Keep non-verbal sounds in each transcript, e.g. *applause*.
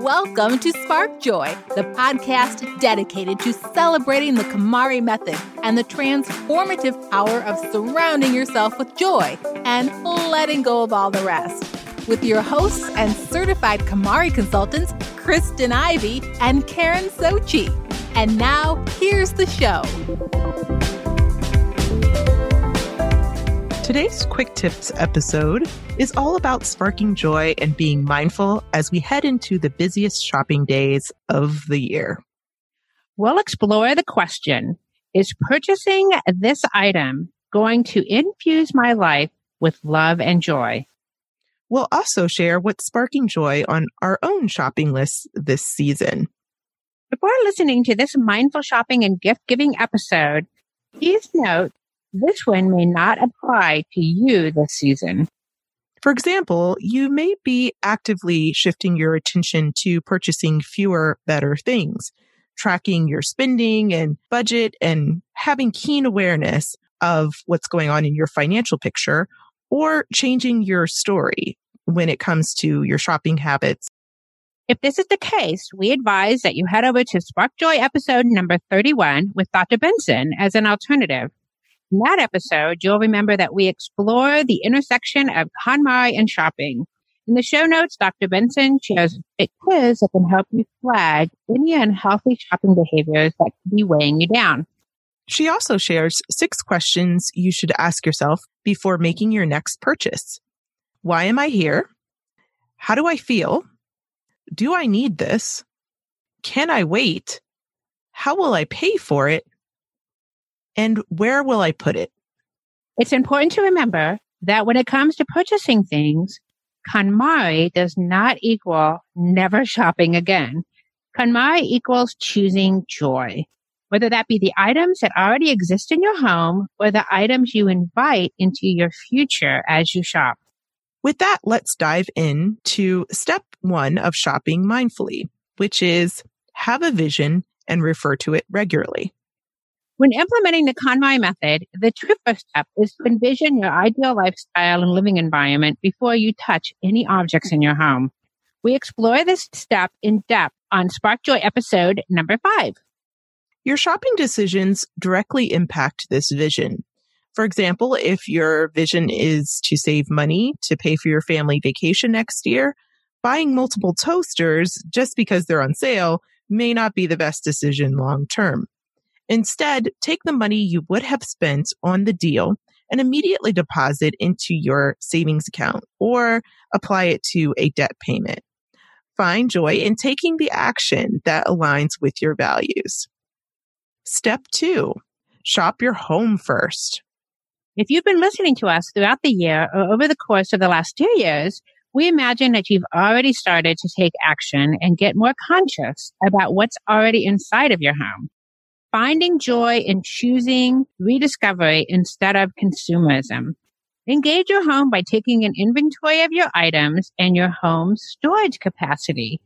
Welcome to Spark Joy, the podcast dedicated to celebrating the KonMari method and the transformative power of surrounding yourself with joy and letting go of all the rest. With your hosts and certified KonMari consultants, Kristen Ivy and Karen Sochi. And now, here's the show. Today's Quick Tips episode is all about sparking joy and being mindful as we head into the busiest shopping days of the year. We'll explore the question Is purchasing this item going to infuse my life with love and joy? We'll also share what's sparking joy on our own shopping lists this season. Before listening to this mindful shopping and gift giving episode, please note this one may not apply to you this season. For example, you may be actively shifting your attention to purchasing fewer, better things, tracking your spending and budget and having keen awareness of what's going on in your financial picture or changing your story when it comes to your shopping habits. If this is the case, we advise that you head over to Spark Joy episode number 31 with Dr. Benson as an alternative. In that episode, you'll remember that we explore the intersection of KonMari and shopping. In the show notes, Dr. Benson shares a quiz that can help you flag any unhealthy shopping behaviors that could be weighing you down. She also shares six questions you should ask yourself before making your next purchase. Why am I here? How do I feel? Do I need this? Can I wait? How will I pay for it? And where will I put it? It's important to remember that when it comes to purchasing things, KonMari does not equal never shopping again. KonMari equals choosing joy, whether that be the items that already exist in your home or the items you invite into your future as you shop. With that, let's dive in to step one of shopping mindfully, which is have a vision and refer to it regularly. When implementing the KonMari method, the first step is to envision your ideal lifestyle and living environment before you touch any objects in your home. We explore this step in depth on Spark Joy episode number five. Your shopping decisions directly impact this vision. For example, if your vision is to save money to pay for your family vacation next year, buying multiple toasters just because they're on sale may not be the best decision long term. Instead, take the money you would have spent on the deal and immediately deposit into your savings account or apply it to a debt payment. Find joy in taking the action that aligns with your values. Step two, shop your home first. If you've been listening to us throughout the year or over the course of the last two years, we imagine that you've already started to take action and get more conscious about what's already inside of your home finding joy in choosing rediscovery instead of consumerism. Engage your home by taking an inventory of your items and your home's storage capacity.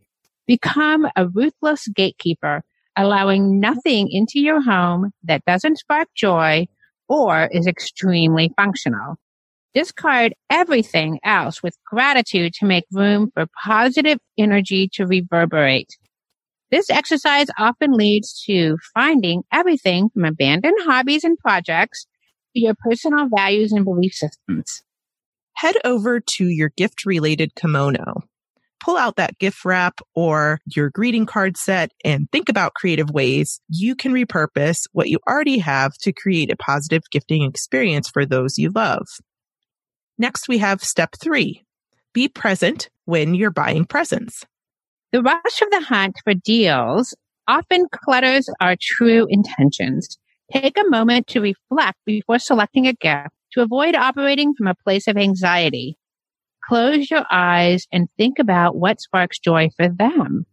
Become a ruthless gatekeeper, allowing nothing into your home that doesn't spark joy or is extremely functional. Discard everything else with gratitude to make room for positive energy to reverberate. This exercise often leads to finding everything from abandoned hobbies and projects to your personal values and belief systems. Head over to your gift related komono. Pull out that gift wrap or your greeting card set and think about creative ways you can repurpose what you already have to create a positive gifting experience for those you love. Next, we have step three. Be present when you're buying presents. The rush of the hunt for deals often clutters our true intentions. Take a moment to reflect before selecting a gift to avoid operating from a place of anxiety. Close your eyes and think about what sparks joy for them.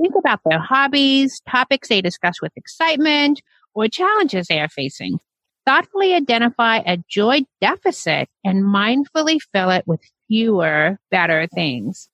Think about their hobbies, topics they discuss with excitement, or challenges they are facing. Thoughtfully identify a joy deficit and mindfully fill it with fewer, better things.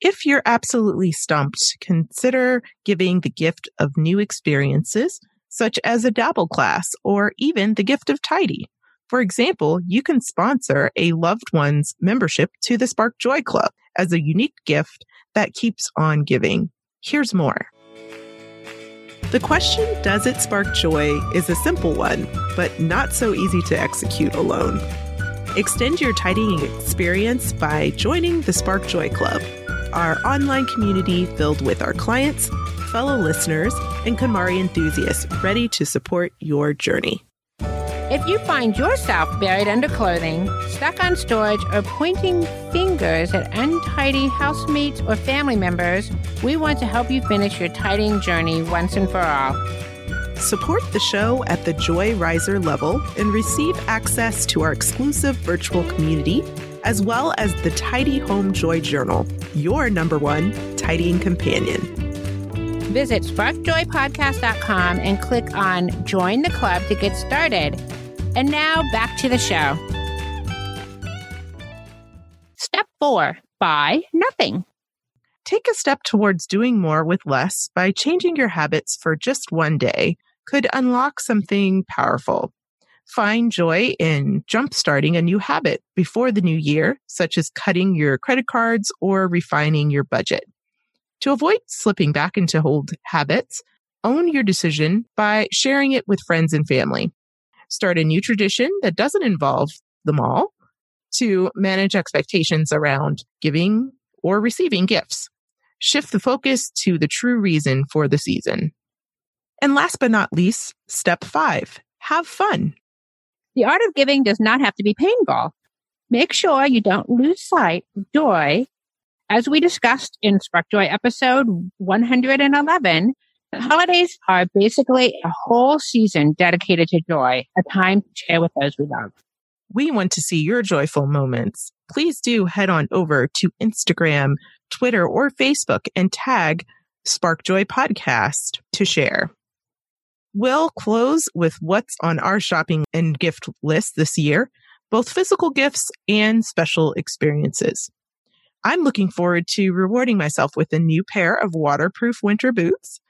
If you're absolutely stumped, consider giving the gift of new experiences, such as a dabble class or even the gift of tidy. For example, you can sponsor a loved one's membership to the Spark Joy Club as a unique gift that keeps on giving. Here's more. The question, Does it spark joy? is a simple one, but not so easy to execute alone. Extend your tidying experience by joining the Spark Joy Club, our online community filled with our clients, fellow listeners, and KonMari enthusiasts ready to support your journey. If you find yourself buried under clothing, stuck on storage, or pointing fingers at untidy housemates or family members, we want to help you finish your tidying journey once and for all. Support the show at the Joy Riser level and receive access to our exclusive virtual community, as well as the Tidy Home Joy Journal, your number one tidying companion. Visit sparkjoypodcast.com and click on Join the Club to get started. And now back to the show. Step four buy nothing. Take a step towards doing more with less by changing your habits for just one day could unlock something powerful. Find joy in jumpstarting a new habit before the new year, such as cutting your credit cards or refining your budget. To avoid slipping back into old habits, own your decision by sharing it with friends and family. Start a new tradition that doesn't involve them all to manage expectations around giving or receiving gifts. Shift the focus to the true reason for the season. And last but not least, step five, have fun. The art of giving does not have to be painful. Make sure you don't lose sight of joy. As we discussed in Spark Joy episode 111, the holidays are basically a whole season dedicated to joy, a time to share with those we love. We want to see your joyful moments. Please do head on over to Instagram, Twitter, or Facebook and tag Spark Joy Podcast to share. We'll close with what's on our shopping and gift list this year, both physical gifts and special experiences. I'm looking forward to rewarding myself with a new pair of waterproof winter boots,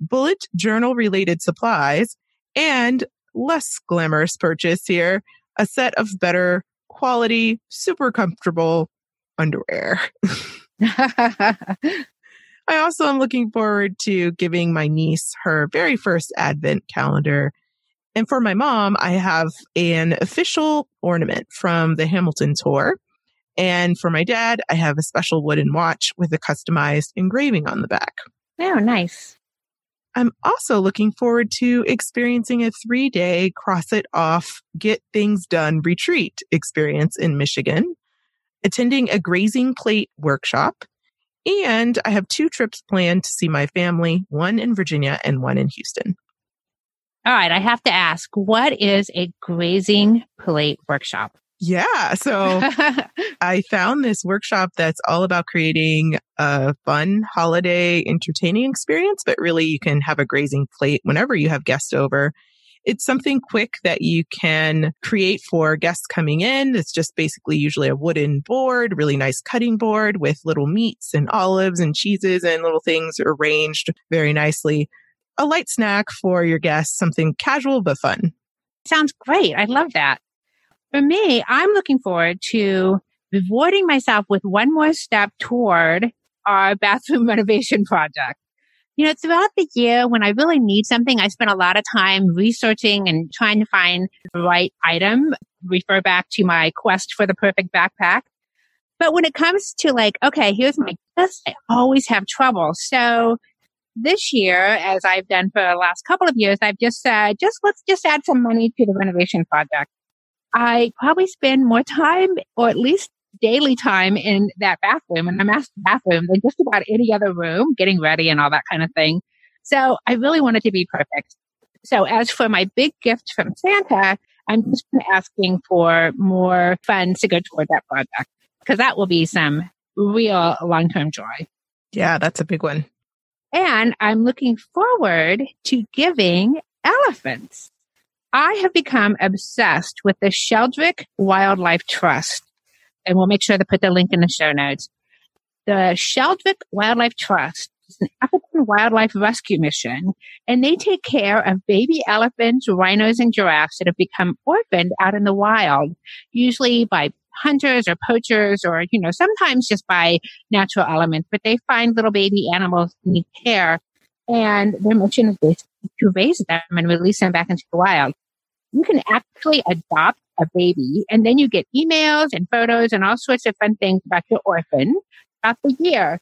bullet journal related supplies, and less glamorous purchase here, a set of better quality, super comfortable underwear. *laughs* *laughs* I also am looking forward to giving my niece her very first advent calendar. And for my mom, I have an official ornament from the Hamilton tour. And for my dad, I have a special wooden watch with a customized engraving on the back. Oh, nice. I'm also looking forward to experiencing a three day cross it off, get things done retreat experience in Michigan, attending a grazing plate workshop, and I have two trips planned to see my family, one in Virginia and one in Houston. All right. I have to ask, what is a grazing plate workshop? Yeah. So *laughs* I found this workshop that's all about creating a fun holiday entertaining experience, but really you can have a grazing plate whenever you have guests over it's something quick that you can create for guests coming in. It's just basically usually a wooden board, really nice cutting board with little meats and olives and cheeses and little things arranged very nicely. A light snack for your guests, something casual but fun. Sounds great. I love that. For me, I'm looking forward to rewarding myself with one more step toward our bathroom *laughs* renovation project. You know, throughout the year, when I really need something, I spend a lot of time researching and trying to find the right item. Refer back to my quest for the perfect backpack. But when it comes to like, okay, here's my list, I always have trouble. So this year, as I've done for the last couple of years, I've just said, just let's just add some money to the renovation project. I probably spend more time or at least daily time in that bathroom and a master bathroom than just about any other room, getting ready and all that kind of thing. So I really wanted to be perfect. So as for my big gift from Santa, I'm just asking for more funds to go toward that project because that will be some real long term joy. Yeah, that's a big one. And I'm looking forward to giving elephants. I have become obsessed with the Sheldrick Wildlife Trust and we'll make sure to put the link in the show notes. The Sheldrick Wildlife Trust is an American Wildlife Rescue Mission, and they take care of baby elephants, rhinos, and giraffes that have become orphaned out in the wild, usually by hunters or poachers or, you know, sometimes just by natural elements, but they find little baby animals need care. And their mission is basically to raise them and release them back into the wild. You can actually adopt a baby and then you get emails and photos and all sorts of fun things about your orphan throughout the year.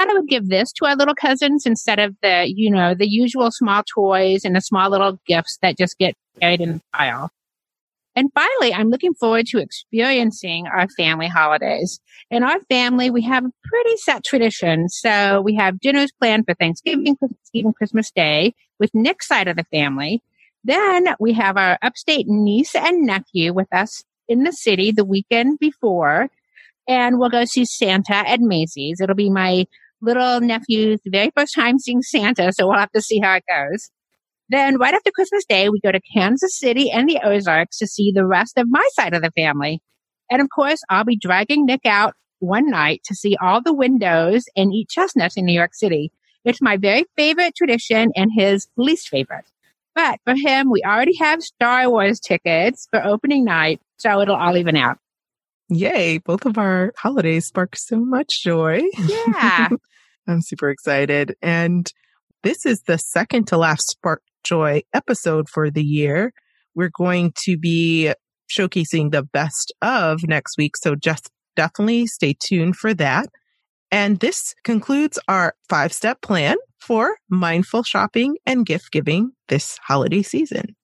I would give this to our little cousins instead of the, you know, the usual small toys and the small little gifts that just get buried in the pile. And finally, I'm looking forward to experiencing our family holidays. In our family, we have a pretty set tradition. So we have dinners planned for Thanksgiving, and Christmas Day with Nick's side of the family. Then we have our upstate niece and nephew with us in the city the weekend before. And we'll go see Santa at Macy's. It'll be my little nephew's very first time seeing Santa. So we'll have to see how it goes. Then right after Christmas Day, we go to Kansas City and the Ozarks to see the rest of my side of the family. And of course, I'll be dragging Nick out one night to see all the windows and eat chestnuts in New York City. It's my very favorite tradition and his least favorite. But for him, we already have Star Wars tickets for opening night, so it'll all even out. Yay. Both of our holidays spark so much joy. Yeah. *laughs* I'm super excited. And this is the second to last Spark Joy episode for the year. We're going to be showcasing the best of next week. So just definitely stay tuned for that. And this concludes our five step plan for mindful shopping and gift giving this holiday season.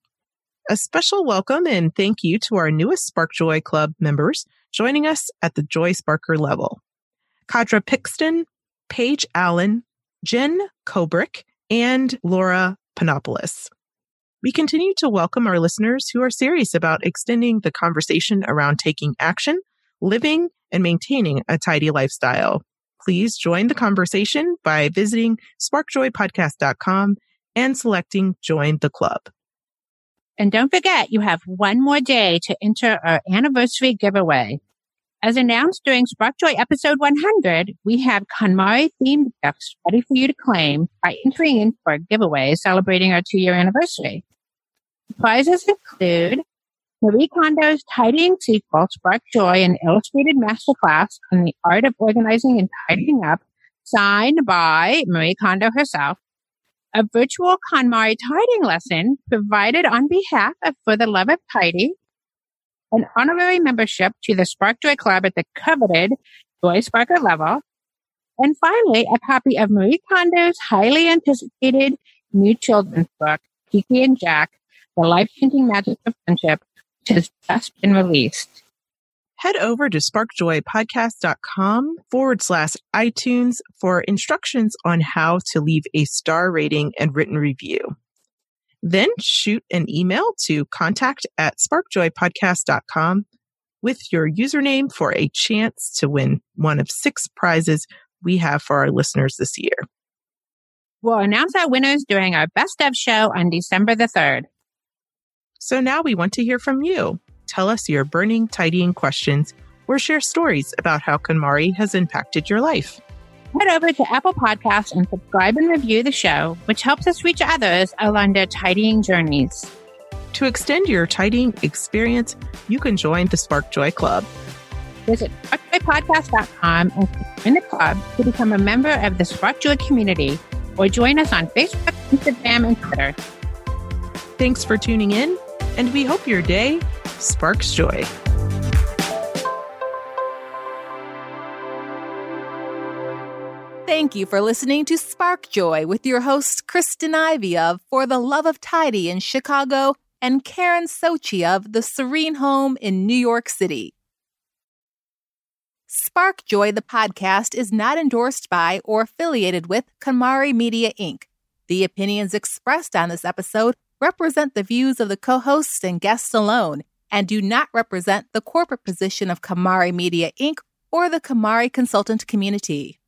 A special welcome and thank you to our newest Spark Joy Club members joining us at the Joy Sparker level. Kadra Pixton, Paige Allen, Jen Kobrick, and Laura Panopoulos. We continue to welcome our listeners who are serious about extending the conversation around taking action, living, and maintaining a tidy lifestyle. Please join the conversation by visiting sparkjoypodcast.com and selecting Join the Club. And don't forget, you have one more day to enter our anniversary giveaway. As announced during SparkJoy episode 100, we have KonMari themed gifts ready for you to claim by entering in for a giveaway celebrating our two year anniversary. Prizes include Marie Kondo's tidying sequel, Spark Joy, an illustrated masterclass on the art of organizing and tidying up, signed by Marie Kondo herself, a virtual KonMari tidying lesson provided on behalf of For the Love of Tidy, an honorary membership to the Spark Joy Club at the coveted Joy Sparker level, and finally, a copy of Marie Kondo's highly anticipated new children's book, Kiki and Jax, The Life-Changing Magic of Friendship, has just been released. Head over to sparkjoypodcast.com forward slash iTunes for instructions on how to leave a star rating and written review. Then shoot an email to contact at sparkjoypodcast.com with your username for a chance to win one of six prizes we have for our listeners this year. We'll announce our winners during our Best of show on December the 3rd. So now we want to hear from you. Tell us your burning tidying questions or share stories about how KonMari has impacted your life head over to Apple Podcasts and subscribe and review the show, which helps us reach others along their tidying journeys. To extend your tidying experience, you can join the Spark Joy Club. Visit sparkjoypodcast.com and join the club to become a member of the Spark Joy community or join us on Facebook, Instagram, and Twitter. Thanks for tuning in, and we hope your day sparks joy. Thank you for listening to Spark Joy with your hosts Kristen Ivy of For the Love of Tidy in Chicago and Karen Sochi of The Serene Home in New York City. Spark Joy, the podcast, is not endorsed by or affiliated with KonMari Media Inc. The opinions expressed on this episode represent the views of the co hosts and guests alone and do not represent the corporate position of KonMari Media Inc. or the KonMari consultant community.